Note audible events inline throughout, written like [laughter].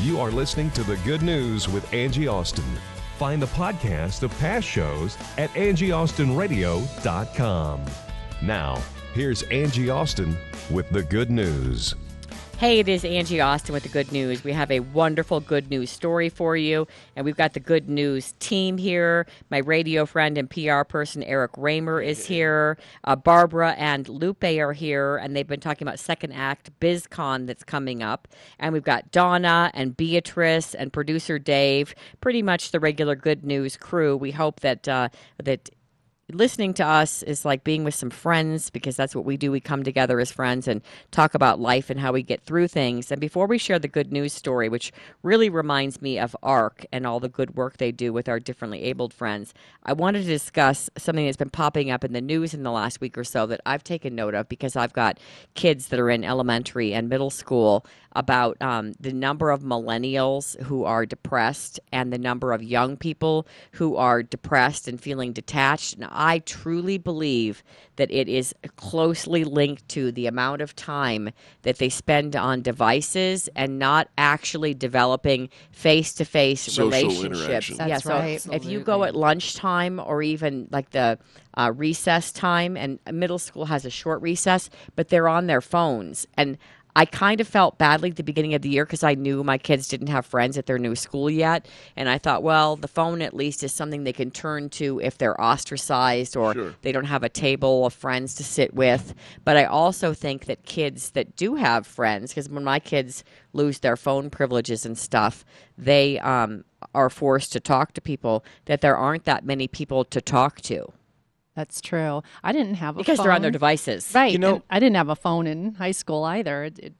You are listening to The Good News with Angie Austin. Find the podcast of past shows at angieaustinradio.com. Now, here's Angie Austin with the good news. Hey, it is Angie Austin with the good news. We have a wonderful good news story for you, and we've got the good news team here. My radio friend and PR person Eric Reamer is here. Uh, Barbara and Lupe are here, and they've been talking about second act BizCon that's coming up. And we've got Donna and Beatrice and producer Dave, pretty much the regular good news crew. We hope that uh, that listening to us is like being with some friends because that's what we do. We come together as friends and talk about life and how we get through things. And before we share the good news story, which really reminds me of ARC and all the good work they do with our differently abled friends, I wanted to discuss something that's been popping up in the news in the last week or so that I've taken note of because I've got kids that are in elementary and middle school about um, the number of millennials who are depressed and the number of young people who are depressed and feeling detached. And I truly believe that it is closely linked to the amount of time that they spend on devices and not actually developing face to face Social relationships. interaction. yeah, so right. if you go at lunchtime or even like the uh, recess time, and middle school has a short recess, but they're on their phones. And I kind of felt badly at the beginning of the year because I knew my kids didn't have friends at their new school yet. And I thought, well, the phone at least is something they can turn to if they're ostracized or Sure. they don't have a table of friends to sit with. But I also think that kids that do have friends, because when my kids lose their phone privileges and stuff, they um, are forced to talk to people, that there aren't that many people to talk to That's true. I didn't have a phone. because phone. they're on their devices. Right. You know- and I didn't have a phone in high school either. It, it,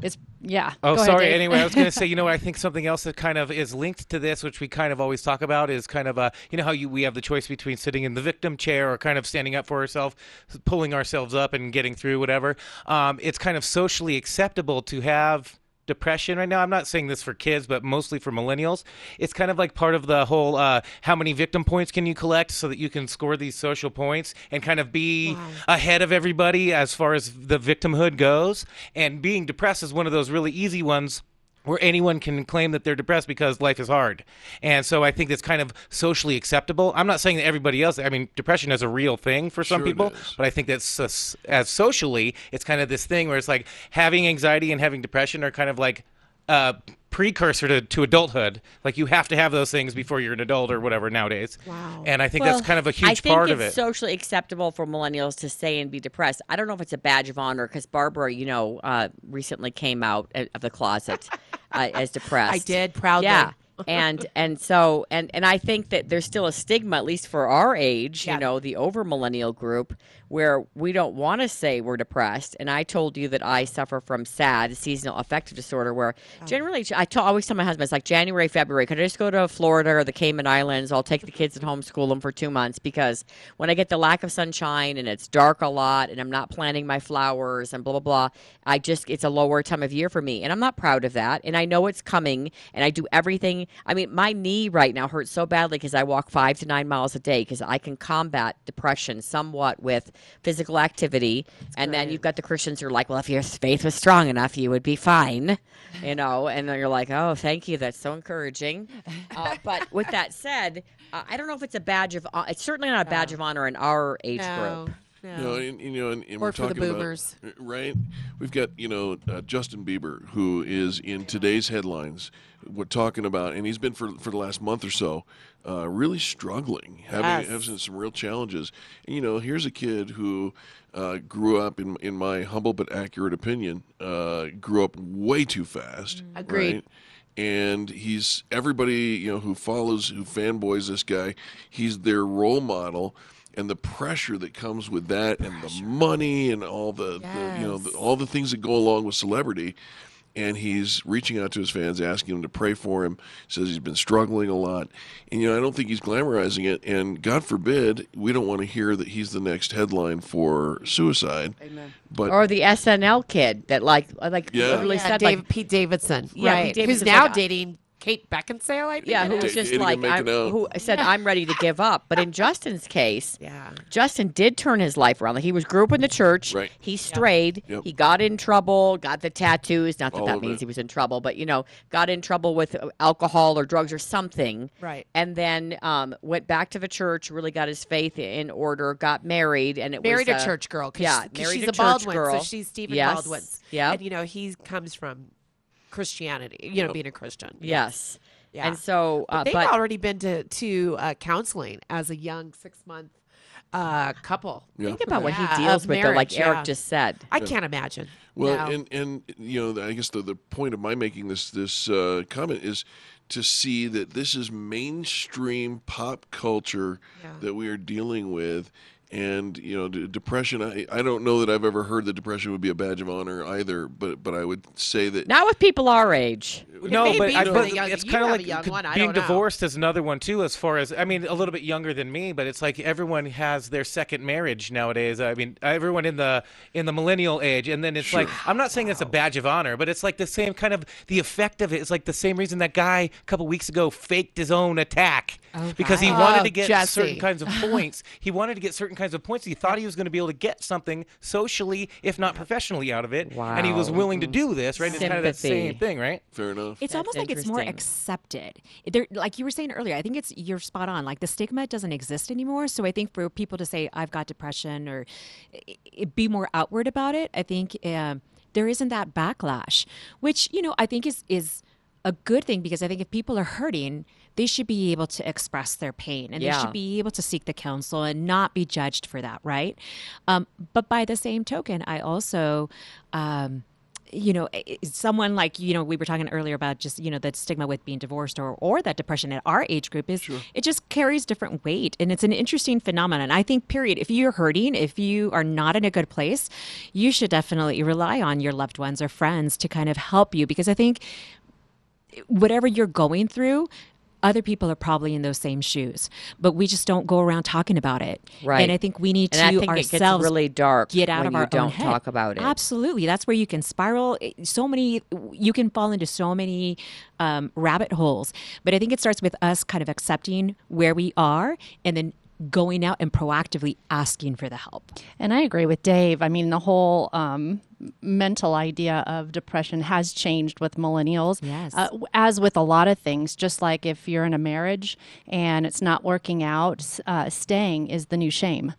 it's yeah. Oh, Go sorry. Dave. anyway, I was going to say, you know, I [laughs] think something else that kind of is linked to this, which we kind of always talk about, is kind of a, you know, how you we have the choice between sitting in the victim chair or kind of standing up for ourselves, pulling ourselves up and getting through whatever. Um, it's kind of socially acceptable to have depression right now. I'm not saying this for kids, but mostly for millennials. It's kind of like part of the whole uh, how many victim points can you collect so that you can score these social points and kind of be ahead of everybody as far as the victimhood goes. And being depressed is one of those really easy ones where anyone can claim that they're depressed because life is hard. And so I think that's kind of socially acceptable. I'm not saying that everybody else, I mean, depression is a real thing for some Sure people, but I think that's as, as socially, it's kind of this thing where it's like having anxiety and having depression are kind of like a precursor to, to adulthood. Like you have to have those things before you're an adult or whatever nowadays. Wow. And I think that's kind of a huge part of it. socially acceptable for millennials to say and be depressed. I don't know if it's a badge of honor because Barbara, you know, uh, recently came out uh, of the closet uh, as [laughs] depressed. I did, proudly. Yeah. and and so and and I think that there's still a stigma, at least for our age, Yeah. you know, the over millennial group, where we don't want to say we're depressed. And I told you that I suffer from SAD, seasonal affective disorder, where Oh. generally I t- always tell my husband it's like January, February. Could I just go to Florida or the Cayman Islands? I'll take the kids and homeschool them for two months because when I get the lack of sunshine and it's dark a lot and I'm not planting my flowers and blah blah blah, I just it's a lower time of year for me, and I'm not proud of that. And I know it's coming, and I do everything. I mean, my knee right now hurts so badly because I walk five to nine miles a day because I can combat depression somewhat with physical activity. and then you've got the Christians who are like, well, if your faith was strong enough, you would be fine, you [laughs] know. And then you're like, oh, thank you, that's so encouraging. Uh, [laughs] but with that said, uh, I don't know if it's a badge of. Uh, it's certainly not a badge of honor in our age No, group. No. You know, and, you know, and, and we're Work for the talking boomers. about right. We've got you know uh, Justin Bieber, who is in today's headlines. We're talking about, and he's been for for the last month or so, uh, really struggling, having Yes. having some real challenges. And you know, here's a kid who uh, grew up, in in my humble but accurate opinion, uh, grew up way too fast. Agreed. Right? and he's everybody you know who follows who fanboys this guy he's their role model and the pressure that comes with that and the money and all the, the you know the, all the things that go along with celebrity and he's reaching out to his fans, asking them to pray for him. Says he's been struggling a lot, and you know I don't think he's glamorizing it. And God forbid we don't want to hear that he's the next headline for suicide. Amen. But Or the SNL kid that like like Yeah. literally yeah, said Dave, like Pete Davidson, Yeah, right? Pete Davidson's who's now like, dating Kate Beckinsale, I think. yeah, who was just Dating like and making I'm, who said I'm ready to give up. But in Justin's case, [laughs] Yeah. Justin did turn his life around. Like he was grew up in the church. Right. He strayed. Yep. He got in trouble. Got the tattoos. Not that All that of means it. he was in trouble, but you know, got in trouble with uh, alcohol or drugs or something. Right. And then um, went back to the church. Really got his faith in order. Got married, and it married was a uh, church girl. 'cause yeah, she's, 'cause married she's a a, church Baldwin, girl. so she's Stephen Yes. Baldwin. yeah. and you know he comes from Christianity. You know, being a Christian. Yes. Yeah. And so, uh, They've but already been to to uh, counseling as a young six month uh, couple. Yeah. think about what Yeah, he deals of with, though, like marriage, Eric yeah. just said. I can't imagine. Well, No. and and you know, I guess the the point of my making this this uh, comment is to see that this is mainstream pop culture Yeah. that we are dealing with. And you know, d- depression. I, I don't know that I've ever heard that depression would be a badge of honor either. But but I would say that Not with people our age. No, but, I, for but young- it's kind of like young one, being divorced is another one too. As far as I mean, a little bit younger than me, but it's like everyone has their second marriage nowadays. I mean, everyone in the in the millennial age, and then it's like I'm not saying it's a badge of honor, but it's like the same kind of the effect of it. It's like the same reason that guy a couple weeks ago faked his own attack because he Oh, wanted to get Jesse. certain kinds of [laughs] points. he wanted to get certain kinds of points. He thought he was going to be able to get something socially, if not professionally, out of it, and he was willing to do this. Right? It's kind of that Sympathy. same thing, right? fair enough. It's That's almost like it's more accepted. There, like you were saying earlier, I think it's you're spot on. Like the stigma doesn't exist anymore. So I think for people to say I've got depression or i- i- be more outward about it, I think um, there isn't that backlash, which you know I think is is a good thing because I think if people are hurting, they should be able to express their pain and they should be able to seek the counsel and not be judged for that, right? Um, but by the same token, I also. Um, you know someone like you know we were talking earlier about just you know the stigma with being divorced or or that depression at our age group is it just carries different weight and it's an interesting phenomenon i think period if you're hurting if you are not in a good place you should definitely rely on your loved ones or friends to kind of help you because i think whatever you're going through other people are probably in those same shoes but we just don't go around talking about it Right. and i think we need And to think it gets ourselves really dark get out of our don't own head. talk about it. Absolutely, that's where you can spiral. eh, So many, you can fall into so many um, rabbit holes. But I think it starts with us kind of accepting where we are, and then going out and proactively asking for the help. And I agree with Dave. I mean, the whole um, mental idea of depression has changed with millennials. Yes. Uh, as with a lot of things, just like if you're in a marriage and it's not working out, uh, staying is the new shame.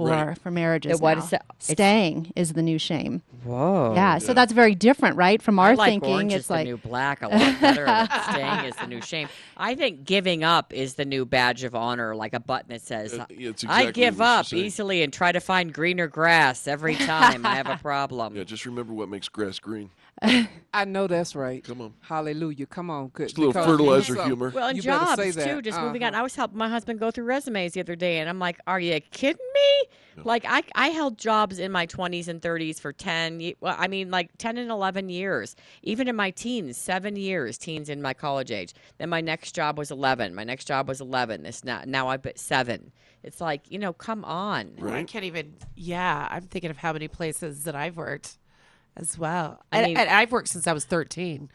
For, Right. for marriages, what now. is Staying is the new shame. Whoa. yeah, so that's very different, right? From our I like thinking, orange it's is like the new black a lot better. [laughs] Staying is the new shame. I think giving up is the new badge of honor, like a button that says, Uh, yeah, it's "I give up easily and try to find greener grass every time I have a [laughs] problem." Yeah, just remember what makes grass green. [laughs] I know that's right. Come on. Hallelujah. Come on. Good. Just a little because fertilizer so- humor. Well, and You better say jobs too. that. Just moving on. Uh-huh. I was helping my husband go through resumes the other day, and I'm like, "Are you kidding me?" Like I, I held jobs in my 20s and 30s for 10. Well, I mean, like 10 and 11 years. Even in my teens, seven years. Teens in my college age. Then my next job was 11. My next job was 11. This now, now I'm at seven. It's like you know, come on. I can't even. Yeah, I'm thinking of how many places that I've worked as well. I and, mean- and I've worked since I was 13.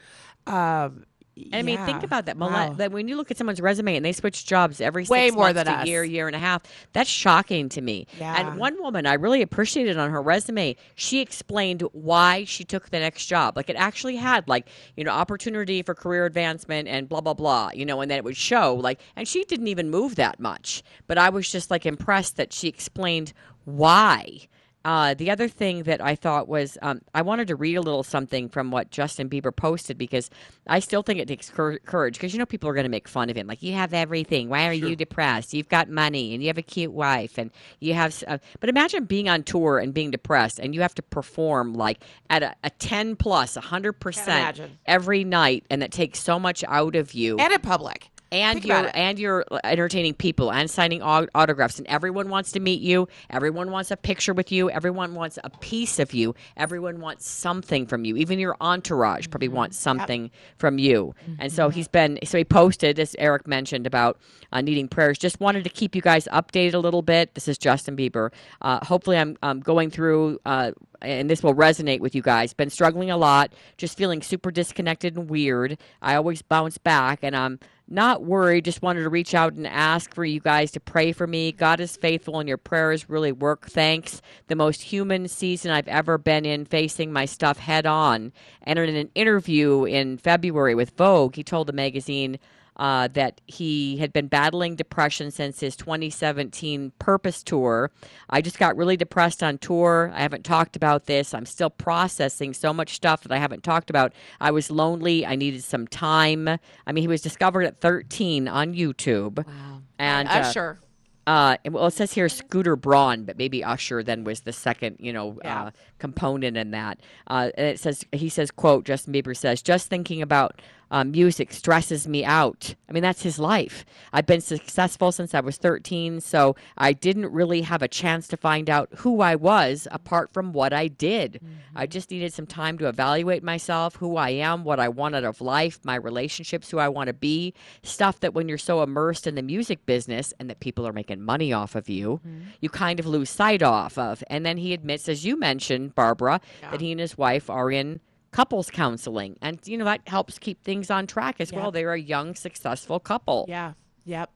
Um, And I mean, think about that. Wow. that when you look at someone's resume and they switch jobs every Way six more months than to us. year, year and a half, that's shocking to me. Yeah. And one woman I really appreciated on her resume, she explained why she took the next job. Like it actually had like, you know, opportunity for career advancement and blah, blah, blah, you know, and then it would show like, and she didn't even move that much. But I was just like impressed that she explained why. Uh, the other thing that I thought was um, I wanted to read a little something from what Justin Bieber posted because I still think it takes cour- courage because you know people are going to make fun of him like you have everything. Why are you depressed? You've got money and you have a cute wife and you have uh, but imagine being on tour and being depressed and you have to perform like at a, a 10 plus 100% every night and that takes so much out of you. And in public. And Think you're and you're entertaining people and signing autographs. And everyone wants to meet you. Everyone wants a picture with you. Everyone wants a piece of you. Everyone wants something from you. Even your entourage probably Mm-hmm. wants something from you. And so he's been so he posted as eric mentioned about uh, needing prayers. Just wanted to keep you guys updated a little bit. This is justin bieber. Uh, hopefully i'm, I'm going through uh, and this will resonate with you guys. Been struggling a lot, just feeling super disconnected and weird. I always bounce back, and I'm not worried. Just wanted to reach out and ask for you guys to pray for me. God is faithful, and your prayers really work. Thanks. The most human season I've ever been in, facing my stuff head on. And in an interview in February with Vogue, he told the magazine uh, that he had been battling depression since his 2017 Purpose tour. I just got really depressed on tour. I haven't talked about this. I'm still processing so much stuff that I haven't talked about. I was lonely. I needed some time. I mean, he was discovered at 13 on YouTube. Wow. And uh, Usher. uh, well, it says here Scooter Braun, but maybe Usher then was the second, you know, Yeah. uh, component in that. Uh, and it says he says, "quote Justin Bieber says, just thinking about uh, music stresses me out. I mean, that's his life. I've been successful since I was 13, so I didn't really have a chance to find out who I was apart from what I did. I just needed some time to evaluate myself, who I am, what I want out of life, my relationships, who I want to be. Stuff that when you're so immersed in the music business and that people are making money off of you, you kind of lose sight off of. And then he admits, as you mentioned, Barbara, that he and his wife are in couples counseling and you know that helps keep things on track as well they're a young successful couple Yeah. Yep.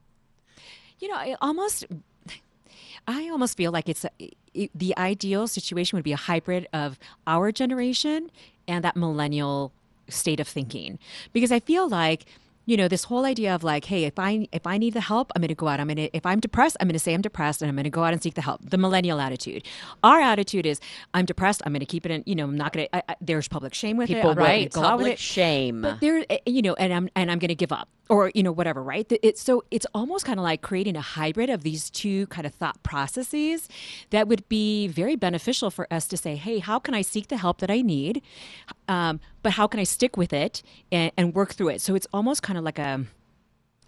You know, I almost, I almost feel like it's a, it, the ideal situation would be a hybrid of our generation and that millennial state of thinking, because I feel like. You know this whole idea of like, hey, if I if I need the help, I'm going to go out. I'm going to if I'm depressed, I'm going to say I'm depressed, and I'm going to go out and seek the help. The millennial attitude. Our attitude is, I'm depressed. I'm going to keep it in. You know, I'm not going to. There's public shame with people it. I'm right go out with public it. shame But there, eh, you know, and I'm and I'm going to give up, or you know, whatever, right? It's so it's almost kind of like creating a hybrid of these two kind of thought processes that would be very beneficial for us to say, hey, how can I seek the help that I need, um, but how can I stick with it and, and work through it? So it's almost kind of like a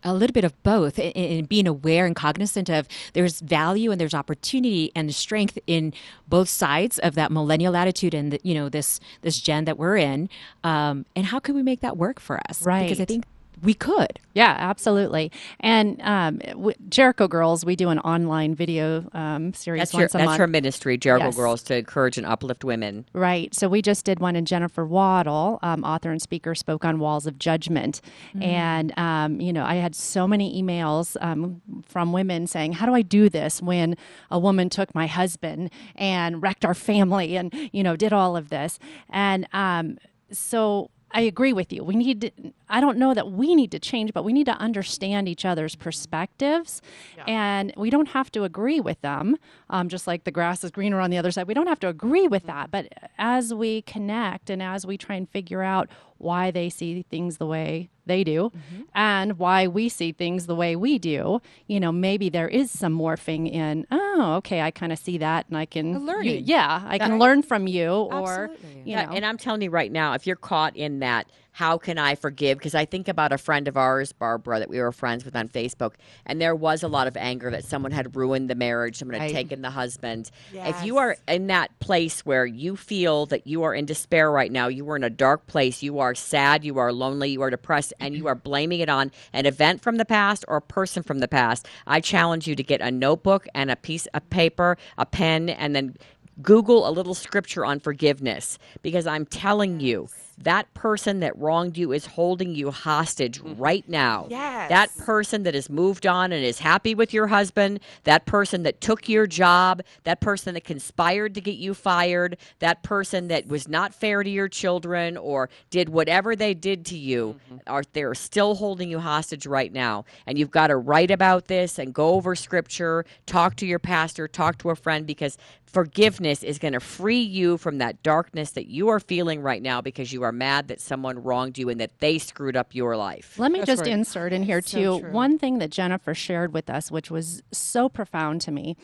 a little bit of both in, and being aware and cognizant of there's value and there's opportunity and strength in both sides of that millennial attitude and the, you know this this gen that we're in um, and how can we make that work for us right because i think we could Yeah, absolutely. And um, w- Jericho Girls, we do an online video um, series that's your once a that's her ministry jericho Yes. girls to encourage and uplift women Right. So we just did one, and Jennifer Waddle, um, author and speaker, spoke on walls of judgment. And, um, you know, I had so many emails um, from women saying, How do I do this when a woman took my husband and wrecked our family and, you know, did all of this? And um, so. I agree with you. We need to, I don't know that we need to change, but we need to understand each other's perspectives. And we don't have to agree with them, um, just like the grass is greener on the other side. We don't have to agree with that. But as we connect and as we try and figure out why they see things the way they do mm-hmm. and why we see things the way we do, you know, maybe there is some morphing in, oh, okay, I kind of see that and I can learning. you- yeah, I can learn from you or, Absolutely. you Yeah, know. and I'm telling you right now, if you're caught in that, how can I forgive? Because I think about a friend of ours, Barbara, that we were friends with on Facebook, and there was a lot of anger that someone had ruined the marriage, someone had Right. taken the husband. If you are in that place where you feel that you are in despair right now, you are in a dark place, you are sad, you are lonely, you are depressed, and you mm-hmm. are blaming it on an event from the past or a person from the past, I challenge you to get a notebook and a piece of paper, a pen, and then Google a little scripture on forgiveness because I'm telling you, that person that wronged you is holding you hostage mm-hmm. right now. Yes. That person that has moved on and is happy with your husband, that person that took your job, that person that conspired to get you fired, that person that was not fair to your children or did whatever they did to you, mm-hmm. are they're still holding you hostage right now. And you've got to write about this and go over scripture, talk to your pastor, talk to a friend because forgiveness is going to free you from that darkness that you are feeling right now because you are mad that someone wronged you and that they screwed up your life. Let me That's just right. insert in here So too true. one thing that Jennifer shared with us, which was so profound to me.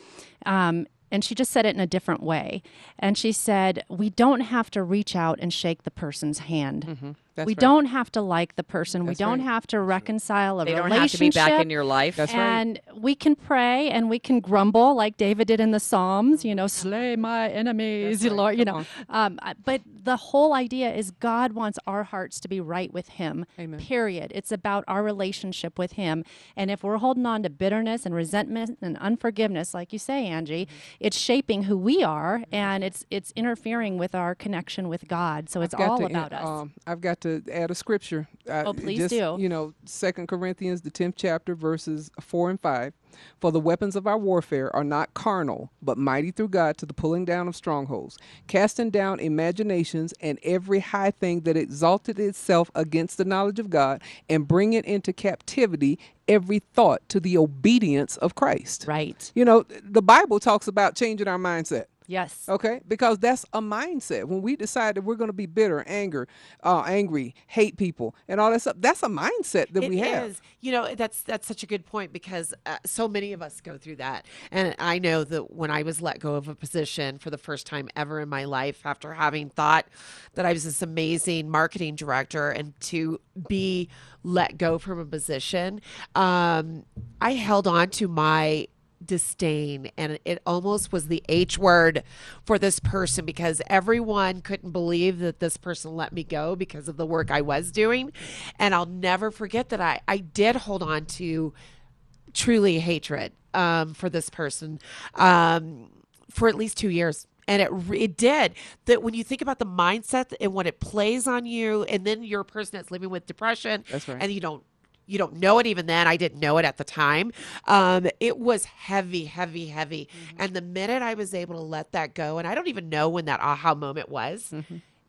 Um, and she just said it in a different way. And she said, We don't have to reach out and shake the person's hand. That's we right. don't have to like the person. That's we don't right. have to reconcile a They don't relationship. have to be back in your life. That's right. and we can pray and we can grumble like David did in the Psalms, you know, slay my enemies, right. Lord, you know. Um, uh, but the whole idea is God wants our hearts to be right with Him, Amen. period. It's about our relationship with Him. And if we're holding on to bitterness and resentment and unforgiveness, like you say, Angie, Mm-hmm. it's shaping who we are and it's it's interfering with our connection with God. So it's I've got all to, about us. Um, I've got to add a scripture. Oh, please just, do. You know, Second Corinthians, the tenth chapter, verses four and five. For the weapons of our warfare are not carnal, but mighty through God to the pulling down of strongholds, casting down imaginations and every high thing that exalted itself against the knowledge of God, and bringing into captivity every thought to the obedience of Christ. right. You know, the Bible talks about changing our mindset. Yes. Okay, because that's a mindset. When we decide that we're going to be bitter, anger, uh, angry, hate people, and all that stuff, that's a mindset that It we have. is. You know, that's that's such a good point because uh, so many of us go through that. And I know that when I was let go of a position for the first time ever in my life after having thought that I was this amazing marketing director and to be let go from a position, um, I held on to my disdain and it almost was the H word for this person because everyone couldn't believe that this person let me go because of the work I was doing and I'll never forget that I I did hold on to truly hatred um, for this person um, for at least two years. And it it did that when you think about the mindset and when it plays on you, and then you're a person that's living with depression, That's right. and you don't you don't know it even then. I didn't know it at the time. Um, it was heavy, heavy, heavy. And the minute I was able to let that go, and I don't even know when that aha moment was.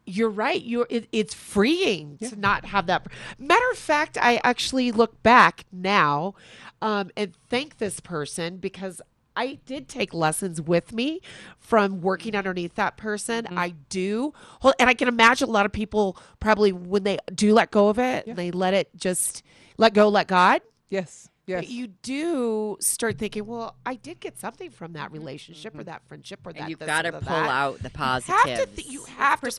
You're right. You're it, it's freeing to not have that. Matter of fact, I actually look back now um, and thank this person because I did take lessons with me from working underneath that person. I do, and I can imagine a lot of people probably when they do let go of it, they let it just let go, let God. Yes, yes. You do start thinking, well, I did get something from that mm-hmm. relationship or that friendship or that. And you've got to pull that. out the You positives. have to. Th- you have to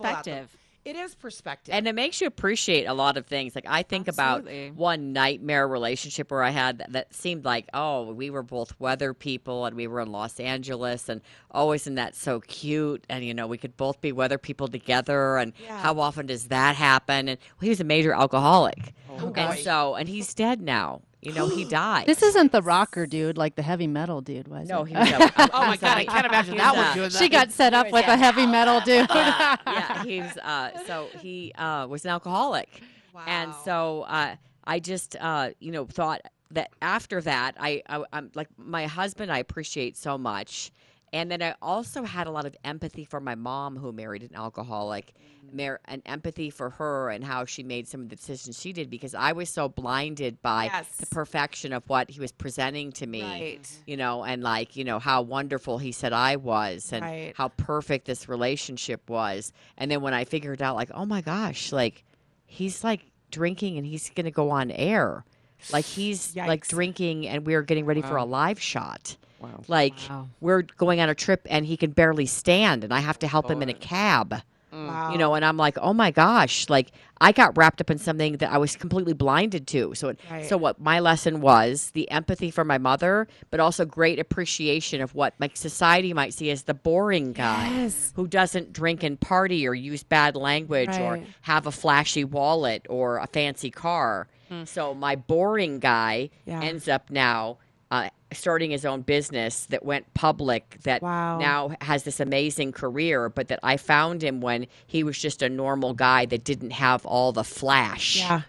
pull out the- Perspective. It is perspective. and it makes you appreciate a lot of things. Like I think Absolutely. about one nightmare relationship where I had that, that seemed like, oh, we were both weather people and we were in Los Angeles and oh, isn't that so cute? And you know, we could both be weather people together. And how often does that happen? And well, he was a major alcoholic, oh, and so and he's dead now. You know, he [gasps] died. This isn't the rocker dude like the heavy metal dude was. no, it? he was. A, [laughs] oh my god, I can't imagine that one doing that. she got set up with a heavy metal dude. [laughs] yeah, he's uh, so he uh, was an alcoholic, and so uh, I just uh, you know thought that after that I, I I'm like my husband I appreciate so much, and then I also had a lot of empathy for my mom who married an alcoholic, mm-hmm. mar- and empathy for her and how she made some of the decisions she did because I was so blinded by Yes. the perfection of what he was presenting to me, Right. you know, and like you know how wonderful he said I was, and Right. how perfect this relationship was. And then when I figured out, like, oh my gosh, like he's like drinking and he's going to go on air. Like he's like drinking and we're getting ready for a live shot. Wow. Like Wow. we're going on a trip and he can barely stand and I have to help him in a cab. Mm. Wow. You know, and I'm like, oh my gosh, like I got wrapped up in something that I was completely blinded to. So, it, Right. so what my lesson was the empathy for my mother, but also great appreciation of what like society might see as the boring guy Yes. who doesn't drink and party or use bad language or have a flashy wallet or a fancy car. Hmm. So my boring guy Yeah. ends up now uh, starting his own business that went public that Wow. now has this amazing career, but that I found him when he was just a normal guy that didn't have all the flash. Yeah.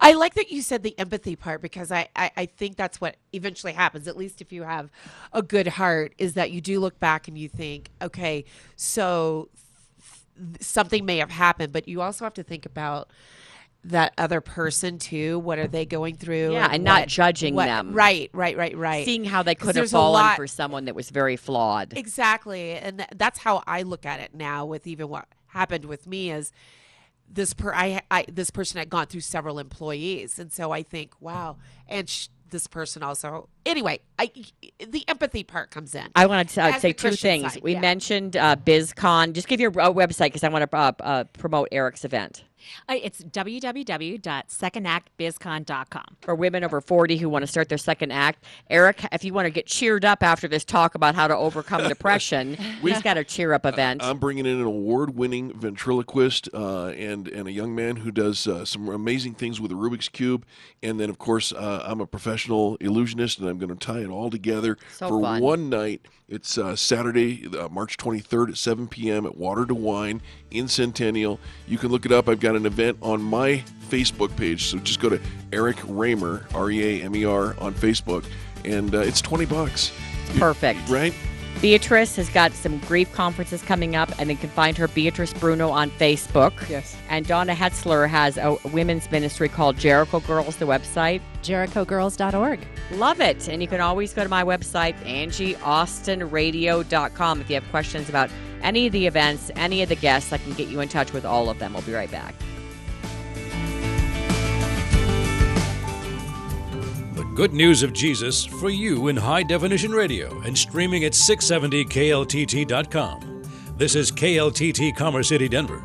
I like that you said the empathy part because I, I, I think that's what eventually happens, at least if you have a good heart, is that you do look back and you think, okay, so th- something may have happened, but you also have to think about that other person too. What are they going through? Yeah, and not what- judging what- them. Right, right, right, right. Seeing how they could have fallen lot- for someone that was very flawed. Exactly, and th- that's how I look at it now. With even what happened with me is this per I, I this person had gone through several employees, and so I think, wow, and sh- this person also. Anyway, I the empathy part comes in. I want to uh, say two things. side, we yeah. mentioned uh, BizCon. Just give your uh, website because I want to uh, uh, promote Eric's event. Uh, it's www.secondactbizcon.com. For women over 40 who want to start their second act, Eric, if you want to get cheered up after this talk about how to overcome depression, [laughs] we've got a cheer up event. I'm bringing in an award-winning ventriloquist uh, and and a young man who does uh, some amazing things with a Rubik's cube, and then of course uh, I'm a professional illusionist, and I'm going to tie it all together So for fun. one night. It's uh, Saturday, uh, March 23rd at 7 p.m. at Water to Wine in Centennial. You can look it up. I've got an event on my Facebook page, so just go to Eric Reamer, R-E-A-M-E-R, on Facebook, and uh, it's 20 bucks. Perfect. Right? Beatrice has got some grief conferences coming up, and you can find her Beatrice Bruno on Facebook. Yes. And Donna Hetzler has a women's ministry called Jericho Girls, the website. JerichoGirls.org. Love it. And you can always go to my website, angieaustinradio.com, if you have questions about any of the events, any of the guests. I can get you in touch with all of them. We'll be right back. The good news of Jesus for you in high definition radio and streaming at 670kltt.com. This is KLTT Commerce City, Denver.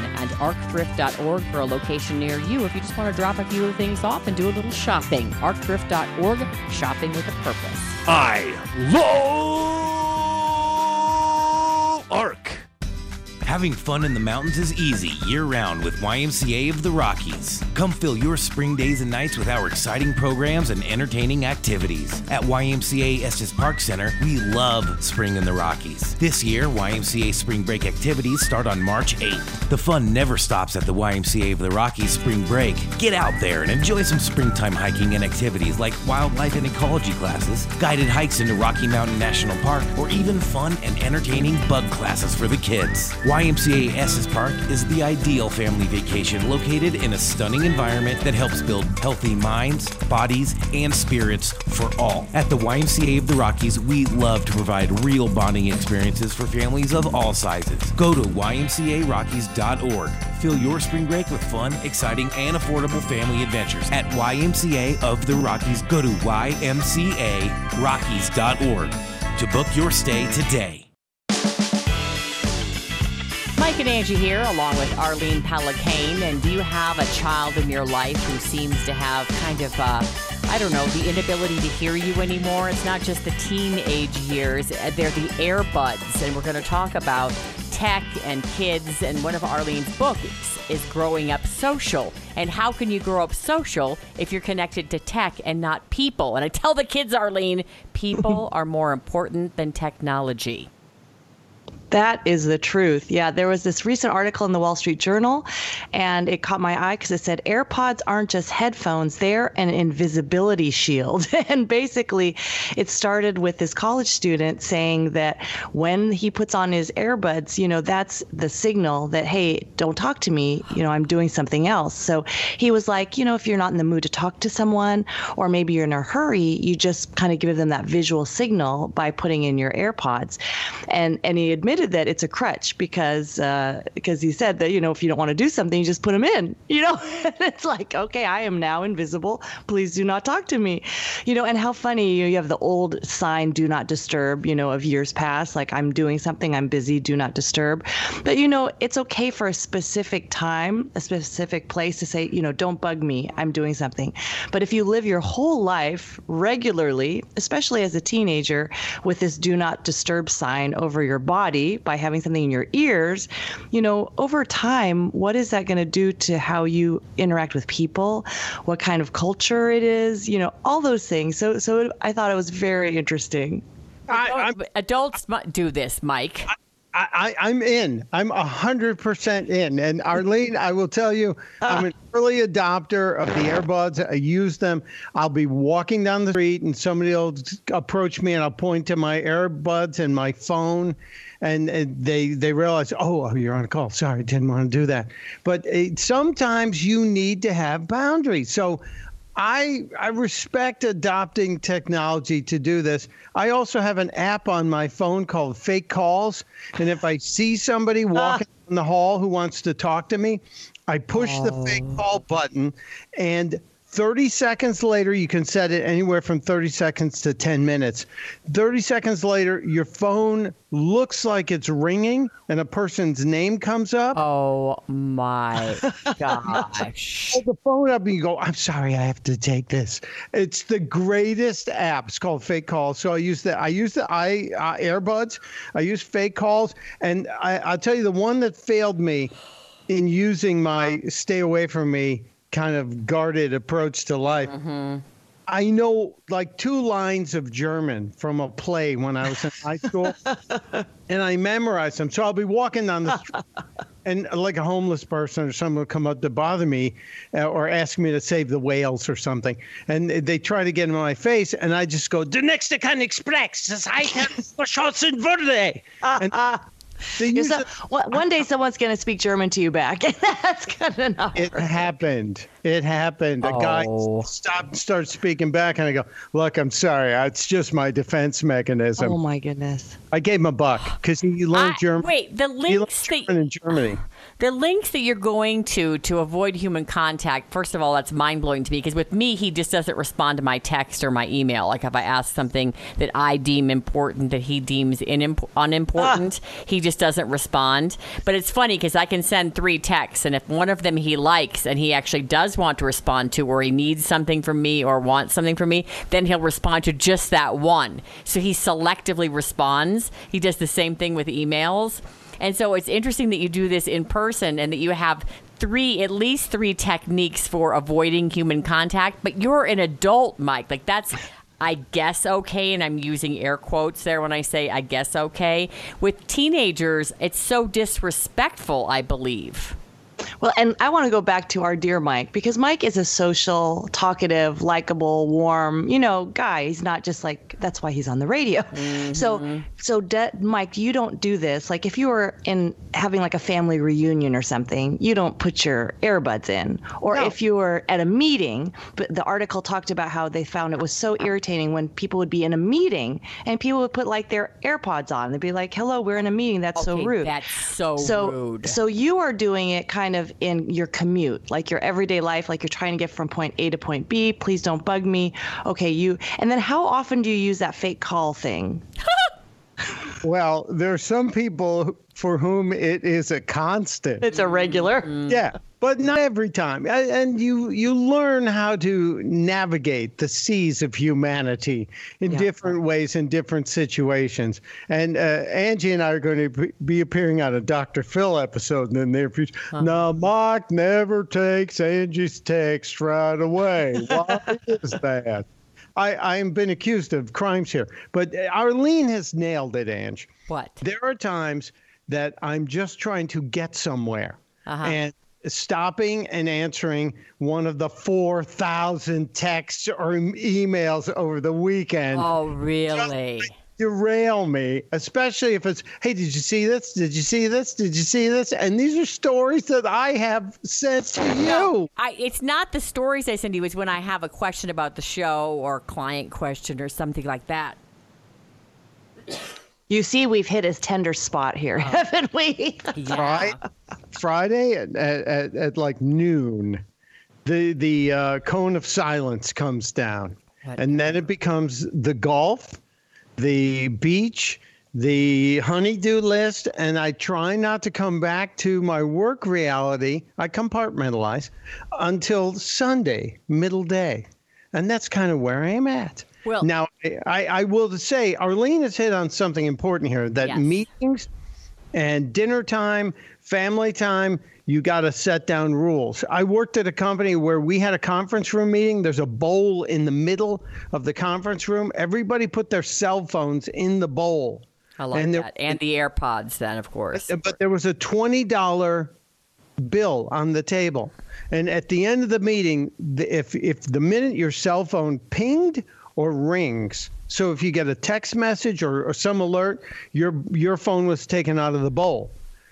and arcthrift.org for a location near you if you just want to drop a few things off and do a little shopping. Arcthrift.org, shopping with a purpose. I love Having fun in the mountains is easy year round with YMCA of the Rockies. Come fill your spring days and nights with our exciting programs and entertaining activities. At YMCA Estes Park Center, we love spring in the Rockies. This year, YMCA spring break activities start on March 8th. The fun never stops at the YMCA of the Rockies spring break. Get out there and enjoy some springtime hiking and activities like wildlife and ecology classes, guided hikes into Rocky Mountain National Park, or even fun and entertaining bug classes for the kids. YMCA Estes Park is the ideal family vacation located in a stunning environment that helps build healthy minds, bodies, and spirits for all. At the YMCA of the Rockies, we love to provide real bonding experiences for families of all sizes. Go to ymcarockies.org. Fill your spring break with fun, exciting, and affordable family adventures at YMCA of the Rockies. Go to ymcarockies.org to book your stay today. Mike and Angie here, along with Arlene Pellicane. And do you have a child in your life who seems to have kind of, uh, I don't know, the inability to hear you anymore? It's not just the teenage years, uh, they're the earbuds. And we're going to talk about tech and kids. And one of Arlene's books is Growing Up Social. And how can you grow up social if you're connected to tech and not people? And I tell the kids, Arlene, people [laughs] are more important than technology. That is the truth. Yeah, there was this recent article in the Wall Street Journal, and it caught my eye because it said AirPods aren't just headphones, they're an invisibility shield. [laughs] and basically, it started with this college student saying that when he puts on his earbuds, you know, that's the signal that, hey, don't talk to me, you know, I'm doing something else. So he was like, you know, if you're not in the mood to talk to someone, or maybe you're in a hurry, you just kind of give them that visual signal by putting in your AirPods. And, and he admitted that it's a crutch because uh, because he said that you know if you don't want to do something you just put them in [laughs] you know? It's like okay I am now invisible. Please do not talk to me. You know and how funny you, you have the old sign do not disturb you know of years past like I'm doing something I'm busy do not disturb. But you know it's okay for a specific time a specific place to say you know don't bug me I'm doing something. But if you live your whole life regularly especially as a teenager with this do not disturb sign over your body by having something in your ears, you know, over time, what is that going to do to how you interact with people? What kind of culture it is? You know, all those things. So, so I thought it was very interesting. Adults mu- do this, Mike. I, I, I'm in. I'm a hundred percent in. And Arlene, I will tell you, I'm an ah. early adopter of the earbuds. I use them. I'll be walking down the street and somebody will approach me and I'll point to my earbuds and my phone. And, and they they realize, oh, oh, you're on a call. Sorry, didn't want to do that. But it, sometimes you need to have boundaries. So I I respect adopting technology to do this. I also have an app on my phone called Fake Calls, and if I see somebody [laughs] ah. walking in the hall who wants to talk to me, I push the fake oh. call button, and 30 seconds later, you can set it anywhere from 30 seconds to 10 minutes. 30 seconds later, your phone looks like it's ringing and a person's name comes up. Oh my [laughs] gosh. Hold the phone up and you go, I'm sorry, I have to take this. It's the greatest app. It's called Fake Calls. So I use the I use the i uh, earbuds. I use Fake Calls, and I, I'll tell you the one that failed me in using my stay away from me kind of guarded approach to life. I know like two lines of German from a play when I was in high school, [laughs] and I memorized them. So I'll be walking down the street, [laughs] and like a homeless person or someone will come up to bother me, uh, or ask me to save the whales or something, and they try to get in my face, and I just go, "The next kann Express, das heißt verschossen wurde." And they You're use so- it- one one day someone's going to speak German to you back. [laughs] and That's good enough. It happened. It happened. A guy Oh. stopped and started speaking back, and I go, "Look, I'm sorry. It's just my defense mechanism." Oh my goodness. I gave him a buck because he learned I- German. wait, the he learned links that in Germany. The links that you're going to to avoid human contact. First of all, that's mind blowing to me because with me, he just doesn't respond to my text or my email. Like if I ask something that I deem important that he deems unimportant, ah. he just doesn't respond. But it's funny because I can send three texts, and if one of them he likes and he actually does want to respond to, or he needs something from me or wants something from me, then he'll respond to just that one. So he selectively responds. He does the same thing with emails. And so it's interesting that you do this in person and that you have three, at least three techniques for avoiding human contact. But you're an adult, Mike. Like that's, I guess, okay. And I'm using air quotes there when I say I guess okay. With teenagers, it's so disrespectful, I believe. Well, and I want to go back to our dear Mike because Mike is a social, talkative, likable, warm, you know, guy. He's not just like that's why he's on the radio. Mm-hmm. So, so De- Mike, you don't do this. Like if you were in having like a family reunion or something, you don't put your earbuds in. Or if you were at a meeting, but the article talked about how they found it was so irritating when people would be in a meeting and people would put like their AirPods on. They'd be like, "Hello, we're in a meeting." That's so rude. That's so, so rude. so you are doing it kind of in your commute like your everyday life like you're trying to get from point a to point b please don't bug me. Okay you and then how often do you use that fake call thing? [laughs] Well, there are some people for whom it is a constant. it's a regular. Yeah, but not every time. And you you learn how to navigate the seas of humanity in different ways in different situations. And uh, Angie and I are going to be- appearing on a Dr. Phil episode in the near future. Now, Mark never takes Angie's text right away. Why is that? I I've been accused of crimes here, but uh, Arlene has nailed it, Ange. what? There are times that I'm just trying to get somewhere Uh-huh. and stopping and answering one of the 4,000 texts or emails over the weekend Oh, really? derail me, especially if it's, hey, did you see this? Did you see this? Did you see this? And these are stories that I have sent to you. I, it's not the stories I send you. It's when I have a question about the show or client question or something like that. You see we've hit his tender spot here haven't we? Fri- Friday at, at, at, at like noon, the the uh, cone of silence comes down, and then it becomes the golf, the beach, the honeydew list, and I try not to come back to my work reality. I compartmentalize until Sunday, middle day, and that's kind of where I am at. Well- now I, I will say Arlene has hit on something important here that Yes. meetings and dinner time, family time, you got to set down rules. I worked at a company where we had a conference room meeting. There's a bowl in the middle of the conference room. Everybody put their cell phones in the bowl. I like And there- that. And the AirPods, then, of course. but there was a twenty dollar bill on the table, and at the end of the meeting, if if the minute your cell phone pinged or rings, so if you get a text message or, or some alert, your your phone was taken out of the bowl,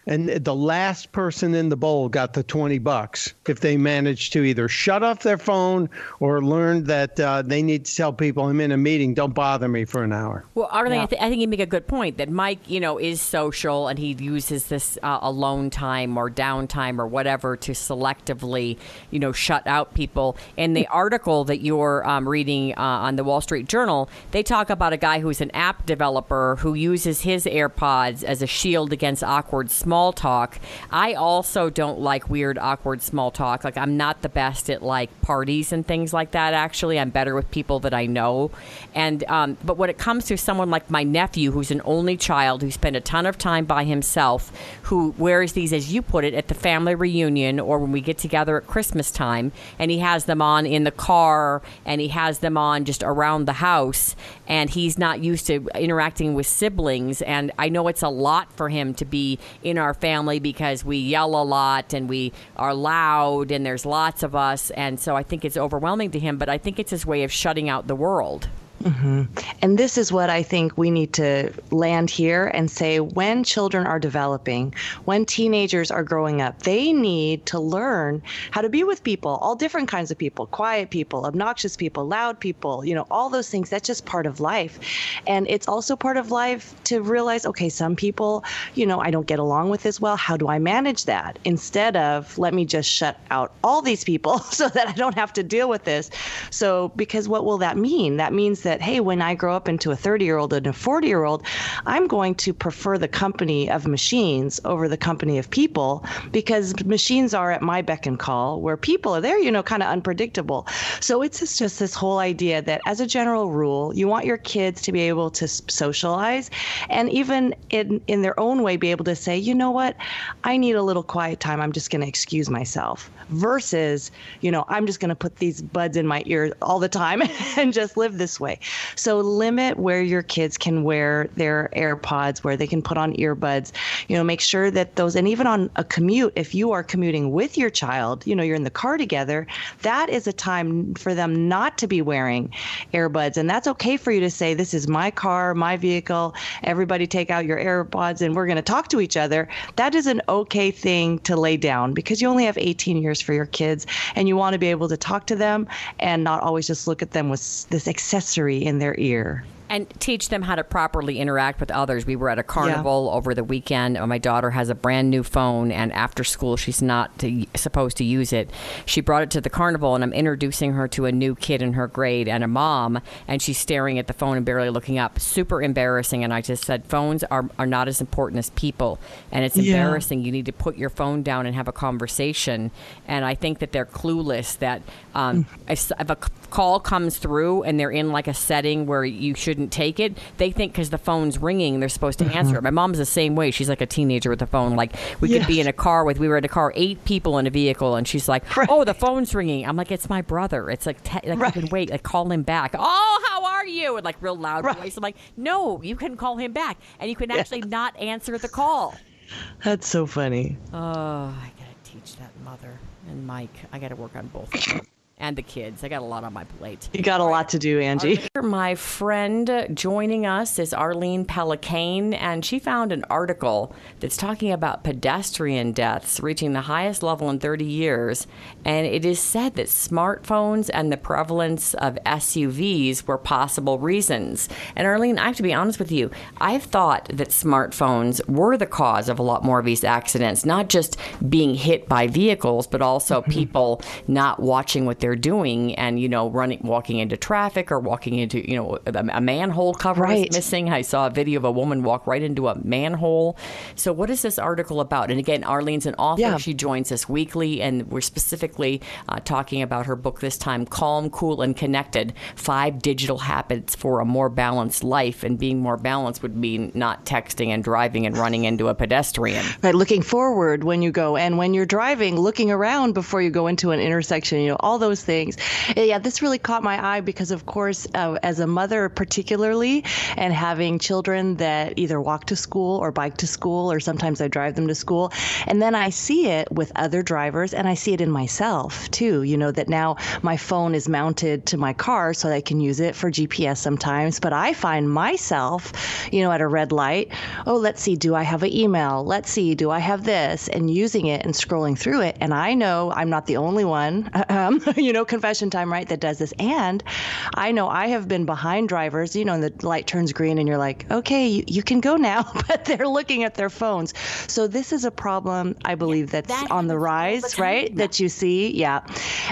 and the last person in the bowl got the twenty bucks if they managed to either shut off their phone or learned that uh, they need to tell people I'm in a meeting, don't bother me for an hour. Well, Arlene, I, th- I think you make a good point that Mike, you know, is social and he uses this uh, alone time or downtime or whatever to selectively, you know, shut out people. In the article that you're um, reading uh, on the Wall Street Journal, they talk about a guy who's an app developer who uses his AirPods as a shield against awkward small talk. I also don't like weird, awkward small talk. Like, I'm not the best at like parties and things like that, actually. I'm better with people that I know. And, um, but when it comes to someone like my nephew, who's an only child who spent a ton of time by himself, who wears these, as you put it, at the family reunion or when we get together at Christmas time, and he has them on in the car and he has them on just around the house, and he's not used to interacting with siblings. And I know it's a lot for him to be in our family because we yell a lot and we are loud and there's lots of us. And so I think it's overwhelming to him, but I think it's his way of shutting out the world. Hmm And this is what I think we need to land here and say when children are developing, when teenagers are growing up, they need to learn how to be with people, all different kinds of people, quiet people, obnoxious people, loud people, you know, all those things. That's just part of life. And it's also part of life to realize, okay, some people, you know, I don't get along with as well. How do I manage that? Instead of let me just shut out all these people [laughs] so that I don't have to deal with this. So, because what will that mean? That means that, hey, when I grow up into a 30 year old and a 40 year old, I'm going to prefer the company of machines over the company of people because machines are at my beck and call, where people are there, you know, kind of unpredictable. So, it's just, just this whole idea that as a general rule, you want your kids to be able to socialize and even in, in their own way be able to say, you know what, I need a little quiet time. I'm just going to excuse myself versus, you know, I'm just going to put these buds in my ear all the time [laughs] and just live this way. So limit where your kids can wear their AirPods, where they can put on earbuds. You know, make sure that those, and even on a commute, if you are commuting with your child, you know, you're in the car together, that is a time for them not to be wearing earbuds. And that's okay for you to say, this is my car, my vehicle. Everybody take out your AirPods and we're going to talk to each other. That is an okay thing to lay down because you only have 18 years for your kids and you want to be able to talk to them and not always just look at them with this accessory in their ear. And teach them how to properly interact with others. We were at a carnival over the weekend. My daughter has a brand new phone, and after school, she's not to, supposed to use it. She brought it to the carnival, and I'm introducing her to a new kid in her grade and a mom, and she's staring at the phone and barely looking up. Super embarrassing. And I just said, phones are, are not as important as people, and it's Yeah. embarrassing. You need to put your phone down and have a conversation. And I think that they're clueless that um, if, if a call comes through and they're in like a setting where you shouldn't take it, they think because the phone's ringing, they're supposed to answer it. Mm-hmm. My mom's the same way. She's like a teenager with the phone. Like we could be in a car with, we were in a car, eight people in a vehicle, and she's like, "Oh, the phone's ringing." I'm like, "It's my brother." It's like, te- like you can wait, like call him back. Oh, how are you? And like real loud voice. I'm like, "No, you can call him back, and you can actually not answer the call." That's so funny. Oh, I gotta teach that mother and Mike. I gotta work on both of them. And the kids. I got a lot on my plate. You got a lot to do, Angie. My friend joining us is Arlene Pellicane, and she found an article that's talking about pedestrian deaths reaching the highest level in 30 years. And it is said that smartphones and the prevalence of SUVs were possible reasons. And Arlene, I have to be honest with you, I've thought that smartphones were the cause of a lot more of these accidents, not just being hit by vehicles, but also [laughs] people not watching what they're doing and, you know, running, walking into traffic or walking into, you know, a, a manhole cover Right. is missing. I saw a video of a woman walk right into a manhole. So, what is this article about? And again, Arlene's an author. Yeah. She joins us weekly, and we're specifically uh, talking about her book this time Calm, Cool, and Connected Five Digital Habits for a More Balanced Life. And being more balanced would mean not texting and driving and running into a pedestrian. Right, looking forward when you go, and when you're driving, looking around before you go into an intersection. You know, all those those things. Yeah, this really caught my eye because, of course, uh, as a mother, particularly, and having children that either walk to school or bike to school, or sometimes I drive them to school, and then I see it with other drivers, and I see it in myself too. You know that now my phone is mounted to my car so I can use it for GPS sometimes, but I find myself, you know, at a red light. Oh, let's see, do I have an email? Let's see, do I have this? And using it and scrolling through it, and I know I'm not the only one. [laughs] Um, you know, confession time, right? That does this, and I know I have been behind drivers. You know, and the light turns green, and you're like, okay, you, you can go now, [laughs] but they're looking at their phones. So this is a problem I believe that's that on the rise, the right? That you see, yeah.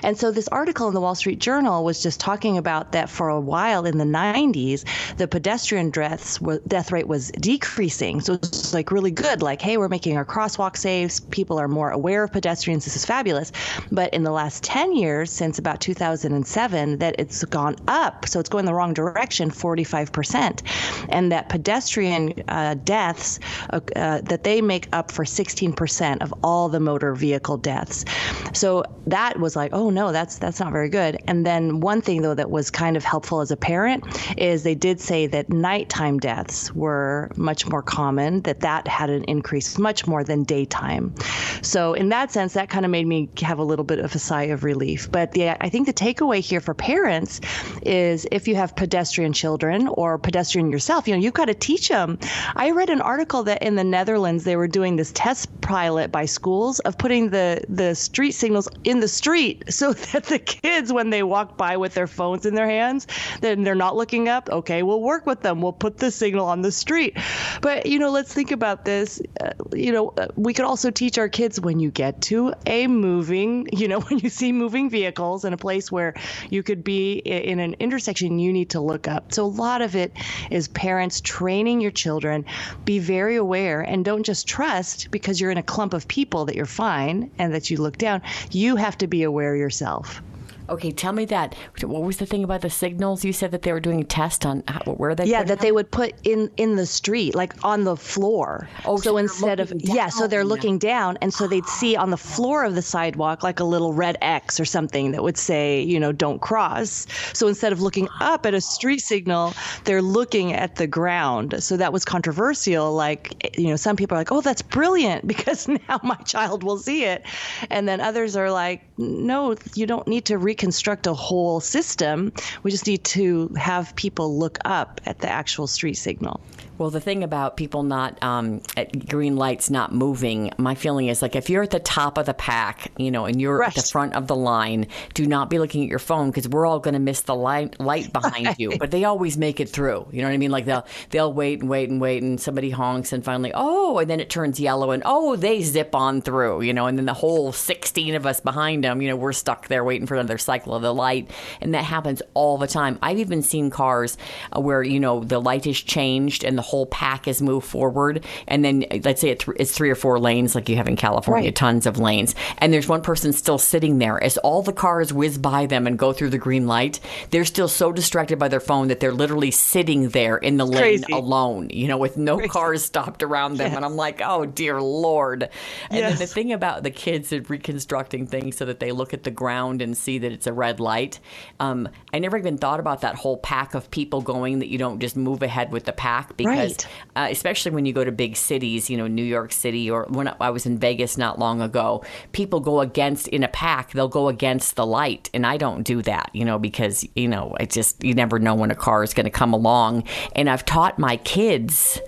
And so this article in the Wall Street Journal was just talking about that for a while in the 90s, the pedestrian deaths wa- death rate was decreasing. So it's like really good. Like, hey, we're making our crosswalk safe. People are more aware of pedestrians. This is fabulous. But in the last 10 years, since about 2007, that it's gone up. So it's going the wrong direction, 45%. And that pedestrian uh, deaths, uh, uh, that they make up for 16% of all the motor vehicle deaths. So that was like, oh no, that's that's not very good. And then one thing though that was kind of helpful as a parent is they did say that nighttime deaths were much more common, that that had an increase much more than daytime. So in that sense, that kind of made me have a little bit of a sigh of relief. But the I think the takeaway here for parents is if you have pedestrian children or pedestrian yourself, you know, you've got to teach them. I read an article that in the Netherlands they were doing this test pilot by schools of putting the the street signals in the street [laughs] so that the kids when they walk by with their phones in their hands, then they're not looking up. Okay, we'll work with them. We'll put the signal on the street. But you know, let's think about this. Uh, you know, uh, we could also teach our kids when you get to a moving, [laughs] you know, when you see moving vehicles in a place where you could be in an intersection, you need to look up. So a lot of it is parents training your children, be very aware and don't just trust because you're in a clump of people that you're fine and that you look down. You have to be aware yourself. Okay, tell me that. What was the thing about the signals? You said that they were doing a test on how, where they. yeah that it? they would put in in the street like on the floor Oh, so, so instead of looking yeah so they're looking down and so they'd see on the floor of the sidewalk like a little red x or something that would say you know don't cross so instead of looking up at a street signal they're looking at the ground so that was controversial like eh, you know some people are like oh that's brilliant [laughs] because now my child will see it and then others are like no you don't need to reconstruct a whole system. We just need to have people look up at the actual street signal Well, the thing about people not um, at green lights not moving, my feeling is like if you're at the top of the pack, you know, and you're at the front of the line, do not be looking at your phone because we're all going to miss the light light behind you. But they always make it through. You know what I mean? Like they'll they'll wait and wait and wait, and somebody honks, and finally, oh, and then it turns yellow, and oh, they zip on through. You know, and then the whole sixteen of us behind them, you know, we're stuck there waiting for another cycle of the light, and that happens all the time. I've even seen cars uh, where you know the light is changed and the whole pack has moved forward, and then uh, let's say it's three or four lanes, like you have in California, Right. tons of lanes, and there's one person still sitting there as all the cars whiz by them and go through the green light. They're still so distracted by their phone that they're literally sitting there in the lane Crazy. alone, you know, with no cars stopped around them, and I'm like, oh dear lord. And then the thing about the kids and reconstructing things so that they look at the ground and see that it's a red light. Um, I never even thought about that whole pack of people going that you don't just move ahead with the pack because, Right. uh, especially when you go to big cities, you know, New York City or when I was in Vegas not long ago, people go against in a pack. They'll go against the light, and I don't do that, you know, because you know, it just you never know when a car is going to come along. And I've taught my kids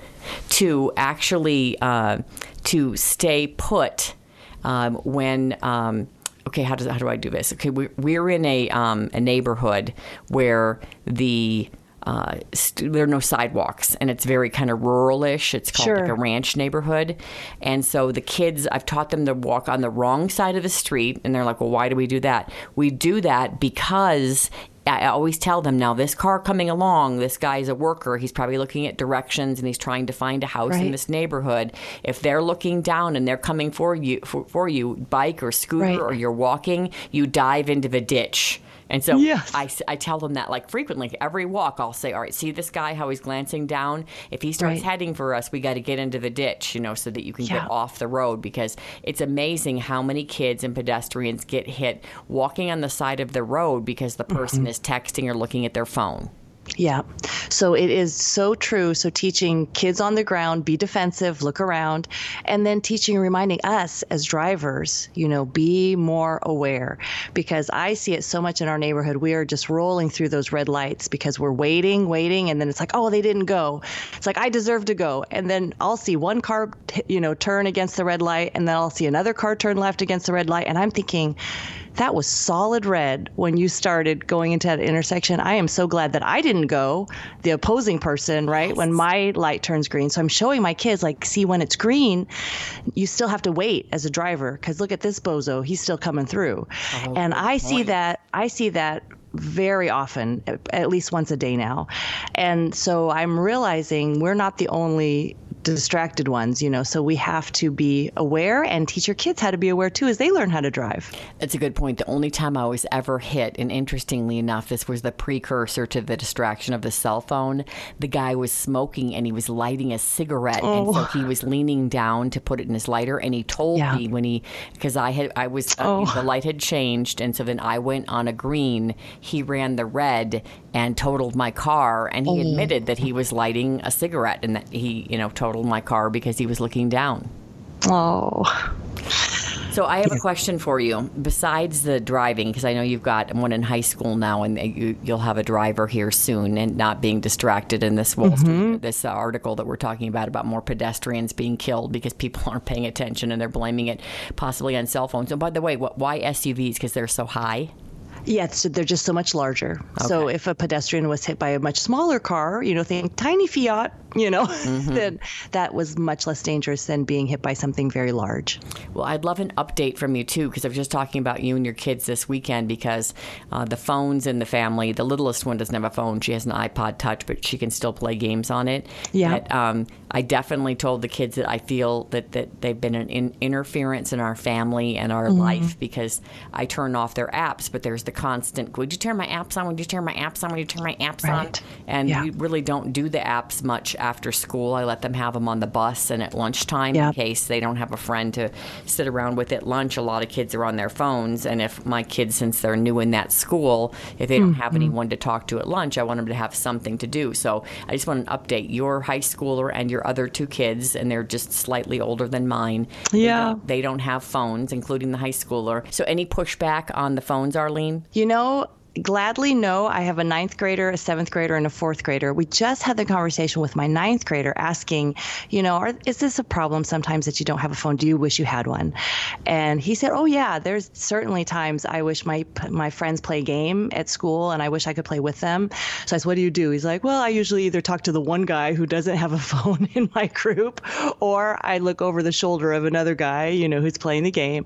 to actually uh, to stay put um, when. Um, okay, how does how do I do this? Okay, we're, we're in a um, a neighborhood where the uh, st- there are no sidewalks, and it's very kind of ruralish. It's called like a ranch neighborhood, and so the kids, I've taught them to walk on the wrong side of the street, and they're like, "Well, why do we do that?" We do that because I always tell them now this car coming along, this guy is a worker. He's probably looking at directions and he's trying to find a house in this neighborhood. If they're looking down and they're coming for you, for, for you, bike or scooter, Right. or you're walking, you dive into the ditch. And so Yes. I, I tell them that like frequently. Every walk, I'll say, all right, see this guy, how he's glancing down? If he starts Right. heading for us, we got to get into the ditch, you know, so that you can Yeah. get off the road because it's amazing how many kids and pedestrians get hit walking on the side of the road because the person Mm-hmm. is texting or looking at their phone. Yeah. So it is so true. So teaching kids on the ground, be defensive, look around, and then teaching reminding us as drivers, you know, be more aware because I see it so much in our neighborhood. We are just rolling through those red lights because we're waiting, waiting, and then it's like, oh, they didn't go. It's like, I deserve to go. And then I'll see one car, you know, turn against the red light, and then I'll see another car turn left against the red light. And I'm thinking, that was solid red when you started going into that intersection. I am so glad that I didn't go, the opposing person, right? When my light turns green. So I'm showing my kids, like, see, when it's green, you still have to wait as a driver because look at this bozo. He's still coming through. Oh, and I see that, I see that very often, at least once a day now. And so I'm realizing we're not the only distracted ones, you know, so we have to be aware and teach your kids how to be aware too as they learn how to drive. That's a good point. The only time I was ever hit, and interestingly enough, this was the precursor to the distraction of the cell phone. The guy was smoking and he was lighting a cigarette, and so Oh. he was leaning down to put it in his lighter. And he told Yeah. me when he, because I had, I was, uh, Oh. the light had changed, and so then I went on a green. He ran the red and totaled my car, and he Oh. admitted that he was lighting a cigarette and that he, you know, totaled my car because he was looking down. Oh. So I have a question for you. Besides the driving, because I know you've got one in high school now, and you, you'll have a driver here soon, and not being distracted in this Wall Street, this uh, article that we're talking about about more pedestrians being killed because people [laughs] aren't paying attention and they're blaming it possibly on cell phones. And by the way, what, why SUVs? Because they're so high. Yeah, it's, they're just so much larger. So if a pedestrian was hit by a much smaller car, you know, think tiny Fiat, you know, [laughs] then that was much less dangerous than being hit by something very large. Well, I'd love an update from you too, because I was just talking about you and your kids this weekend. Because uh, the phones in the family, the littlest one doesn't have a phone; she has an iPod Touch, but she can still play games on it. Yeah. That, um, I definitely told the kids that I feel that that they've been an in- interference in our family and our life because I turn off their apps, but there's the constant. Would you turn my apps on? Would you turn my apps on? Would you turn my apps on? And Yeah. we really don't do the apps much after school. I let them have them on the bus and at lunchtime Yep. in case they don't have a friend to sit around with at lunch. A lot of kids are on their phones, and if my kids, since they're new in that school, if they don't have mm-hmm. anyone to talk to at lunch, I want them to have something to do. So I just want to update. Your high schooler and your other two kids, and they're just slightly older than mine. they Yeah. don't- they don't have phones, including the high schooler. So any pushback on the phones, Arlene? You know, gladly no. I have a ninth grader, a seventh grader, and a fourth grader. We just had the conversation with my ninth grader asking, you know, are, is this a problem sometimes that you don't have a phone? Do you wish you had one? And he said, oh yeah, there's certainly times I wish my my friends play a game at school and I wish I could play with them. So I said, what do you do? He's like, well, I usually either talk to the one guy who doesn't have a [laughs] phone in my group, or I look over the shoulder of another guy, you know, who's playing the game.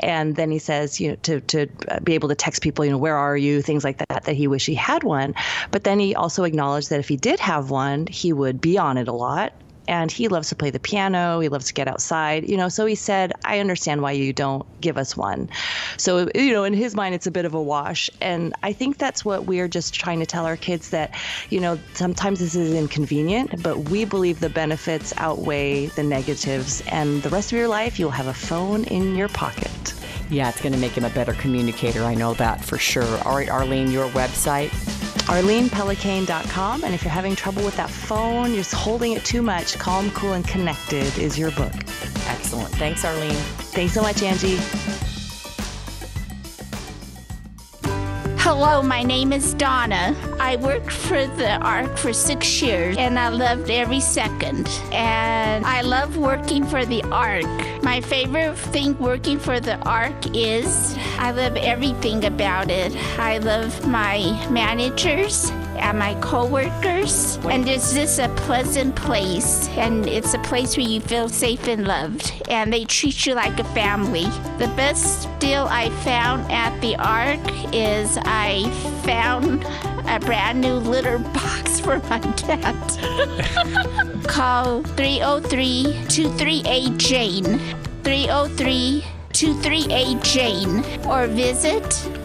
And then he says, you know, to, to be able to text people, you know, where are you, things like that, that he wish he had one. But then he also acknowledged that if he did have one, he would be on it a lot. And he loves to play the piano. He loves to get outside, you know. So he said, I understand why you don't give us one. So, you know, in his mind, it's a bit of a wash. And I think that's what we're just trying to tell our kids that, you know, sometimes this is inconvenient, but we believe the benefits outweigh the negatives. And the rest of your life, you'll have a phone in your pocket. Yeah, it's going to make him a better communicator. I know that for sure. All right, Arlene, your website. ArlenePellicane.com. And if you're having trouble with that phone, you're just holding it too much, Calm, Cool, and Connected is your book. Excellent. Thanks, Arlene. Thanks so much, Angie. Hello, my name is Donna. I worked for the ARC for six years and I loved every second. And I love working for the ARC. My favorite thing working for the ARC is I love everything about it. I love my managers and my coworkers. And it's just a pleasant place. And it's a place where you feel safe and loved. And they treat you like a family. The best deal I found at the ARC is I found a brand new litter [laughs] box for my cat. [laughs] Call 303 238 Jane. 303 238 Jane. Or visit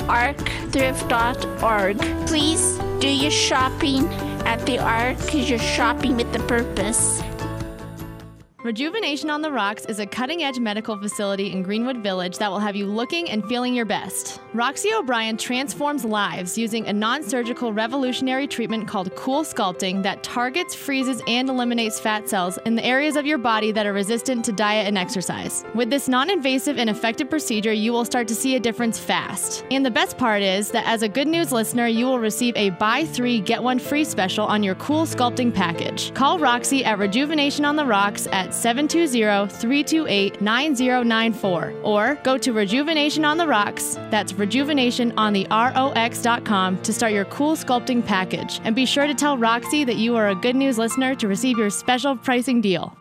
arcthrift.org. Please do your shopping at the ARC because you're shopping with a purpose. Rejuvenation on the Rocks is a cutting edge medical facility in Greenwood Village that will have you looking and feeling your best. Roxy O'Brien transforms lives using a non surgical revolutionary treatment called Cool Sculpting that targets, freezes, and eliminates fat cells in the areas of your body that are resistant to diet and exercise. With this non invasive and effective procedure, you will start to see a difference fast. And the best part is that as a good news listener, you will receive a buy three, get one free special on your Cool Sculpting package. Call Roxy at Rejuvenation on the Rocks at 720-328-9094 or go to Rejuvenation on the Rocks. That's Rejuvenation on the ROX.com to start your cool sculpting package. And be sure to tell Roxy that you are a good news listener to receive your special pricing deal.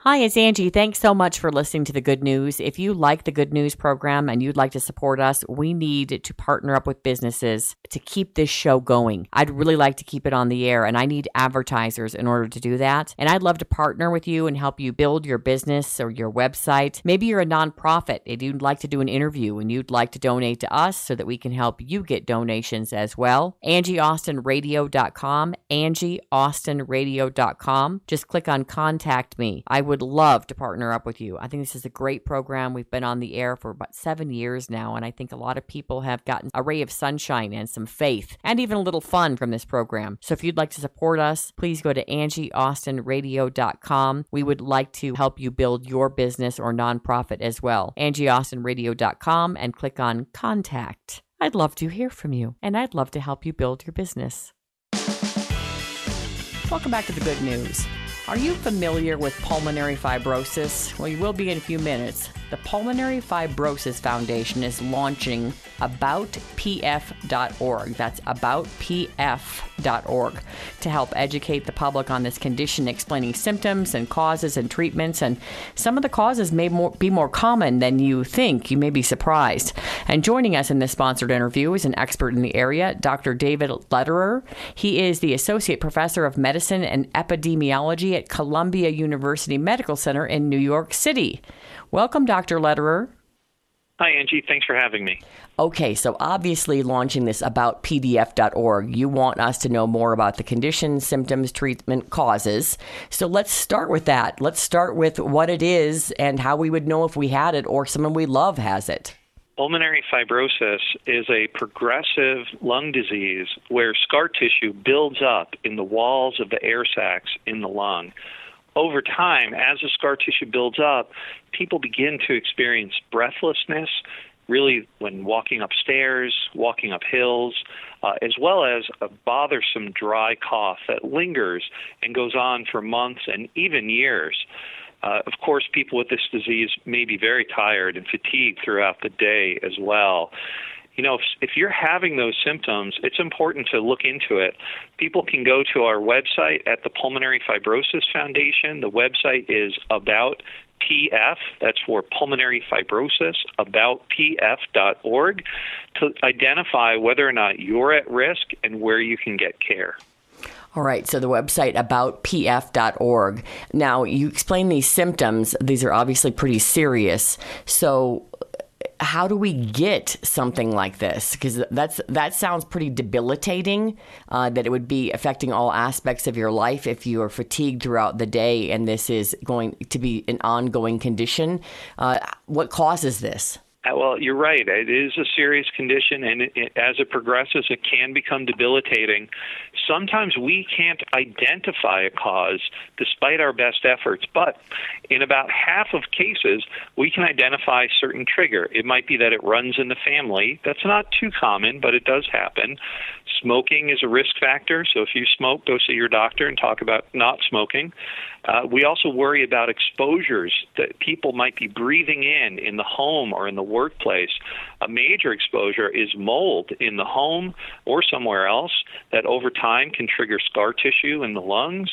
Hi, it's Angie. Thanks so much for listening to the Good News. If you like the Good News program and you'd like to support us, we need to partner up with businesses to keep this show going. I'd really like to keep it on the air, and I need advertisers in order to do that. And I'd love to partner with you and help you build your business or your website. Maybe you're a nonprofit and you'd like to do an interview and you'd like to donate to us so that we can help you get donations as well. AngieAustinRadio.com, AngieAustinRadio.com. Just click on Contact Me. I would love to partner up with you. I think this is a great program. We've been on the air for about seven years now, and I think a lot of people have gotten a ray of sunshine and some faith and even a little fun from this program. So if you'd like to support us, please go to AngieAustinRadio.com. We would like to help you build your business or nonprofit as well. AngieAustinRadio.com and click on Contact. I'd love to hear from you, and I'd love to help you build your business. Welcome back to the good news. Are you familiar with pulmonary fibrosis? Well, you will be in a few minutes. The Pulmonary Fibrosis Foundation is launching aboutpf.org. That's aboutpf.org to help educate the public on this condition, explaining symptoms and causes and treatments. And some of the causes may more, be more common than you think. You may be surprised. And joining us in this sponsored interview is an expert in the area, Dr. David Lederer. He is the Associate Professor of Medicine and Epidemiology at Columbia University Medical Center in New York City. Welcome, Dr. Lederer. Hi, Angie. Thanks for having me. Okay, so obviously launching this about pdf.org, you want us to know more about the condition, symptoms, treatment, causes. So let's start with that. Let's start with what it is and how we would know if we had it or someone we love has it. Pulmonary fibrosis is a progressive lung disease where scar tissue builds up in the walls of the air sacs in the lung over time, as the scar tissue builds up, people begin to experience breathlessness, really when walking upstairs, walking up hills, uh, as well as a bothersome dry cough that lingers and goes on for months and even years. Uh, of course, people with this disease may be very tired and fatigued throughout the day as well you know, if, if you're having those symptoms, it's important to look into it. People can go to our website at the Pulmonary Fibrosis Foundation. The website is about PF, that's for pulmonary fibrosis, aboutpf.org, to identify whether or not you're at risk and where you can get care. All right, so the website aboutpf.org. Now, you explain these symptoms. These are obviously pretty serious. So, how do we get something like this? Because that's that sounds pretty debilitating. Uh, that it would be affecting all aspects of your life if you are fatigued throughout the day, and this is going to be an ongoing condition. Uh, what causes this? Uh, well, you're right. It is a serious condition, and it, it, as it progresses, it can become debilitating. Sometimes we can't identify a cause despite our best efforts, but in about half of cases, we can identify certain trigger. It might be that it runs in the family. That's not too common, but it does happen. Smoking is a risk factor, so if you smoke, go see your doctor and talk about not smoking. Uh, we also worry about exposures that people might be breathing in in the home or in the workplace. A major exposure is mold in the home or somewhere else that over time can trigger scar tissue in the lungs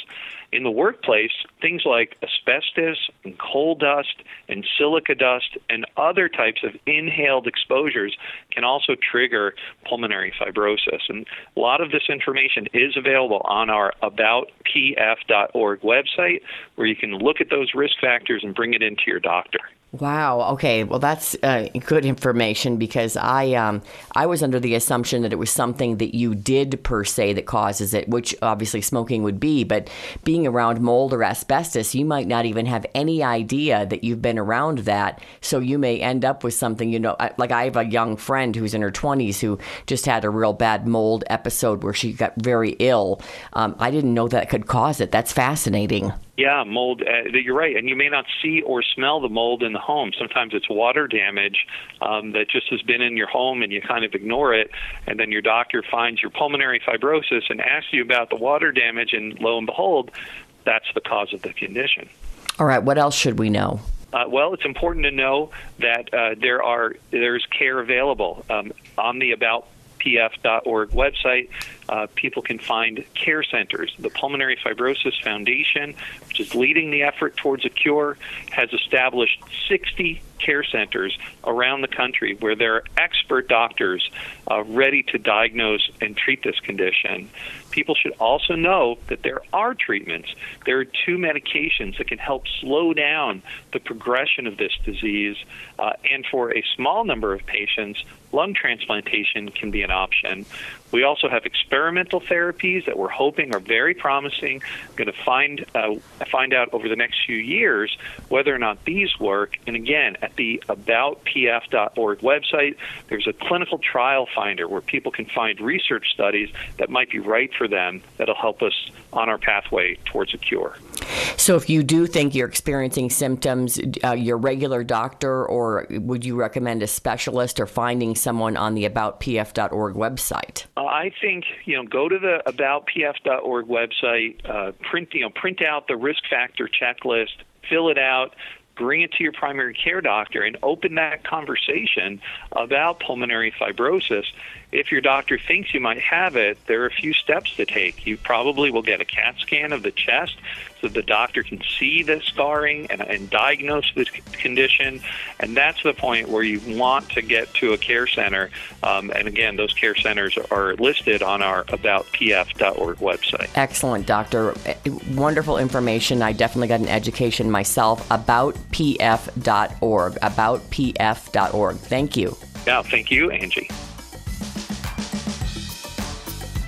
in the workplace, things like asbestos and coal dust and silica dust and other types of inhaled exposures can also trigger pulmonary fibrosis. And a lot of this information is available on our aboutpf.org website where you can look at those risk factors and bring it into your doctor. Wow. Okay. Well, that's uh, good information because I um, I was under the assumption that it was something that you did per se that causes it, which obviously smoking would be. But being around mold or asbestos, you might not even have any idea that you've been around that. So you may end up with something. You know, like I have a young friend who's in her twenties who just had a real bad mold episode where she got very ill. Um, I didn't know that could cause it. That's fascinating. Yeah, mold. Uh, you're right, and you may not see or smell the mold in the home. Sometimes it's water damage um, that just has been in your home, and you kind of ignore it. And then your doctor finds your pulmonary fibrosis and asks you about the water damage, and lo and behold, that's the cause of the condition. All right. What else should we know? Uh, well, it's important to know that uh, there are there's care available um, on the about pf.org website, uh, people can find care centers. The Pulmonary Fibrosis Foundation, which is leading the effort towards a cure, has established 60 care centers around the country where there are expert doctors uh, ready to diagnose and treat this condition. People should also know that there are treatments. There are two medications that can help slow down the progression of this disease, uh, and for a small number of patients, lung transplantation can be an option. We also have experimental therapies that we're hoping are very promising. Going to find uh, find out over the next few years whether or not these work. And again, at the aboutpf.org website, there's a clinical trial finder where people can find research studies that might be right for them that'll help us on our pathway towards a cure. So, if you do think you're experiencing symptoms, uh, your regular doctor, or would you recommend a specialist or finding someone on the aboutpf.org website? Uh, I think you know go to the aboutpf.org website, uh, print you know print out the risk factor checklist, fill it out, bring it to your primary care doctor and open that conversation about pulmonary fibrosis. If your doctor thinks you might have it, there are a few steps to take. You probably will get a CAT scan of the chest so the doctor can see the scarring and, and diagnose the condition. And that's the point where you want to get to a care center. Um, and again, those care centers are listed on our aboutpf.org website. Excellent, doctor. Wonderful information. I definitely got an education myself about pf.org. Aboutpf.org. Thank you. Yeah, thank you, Angie.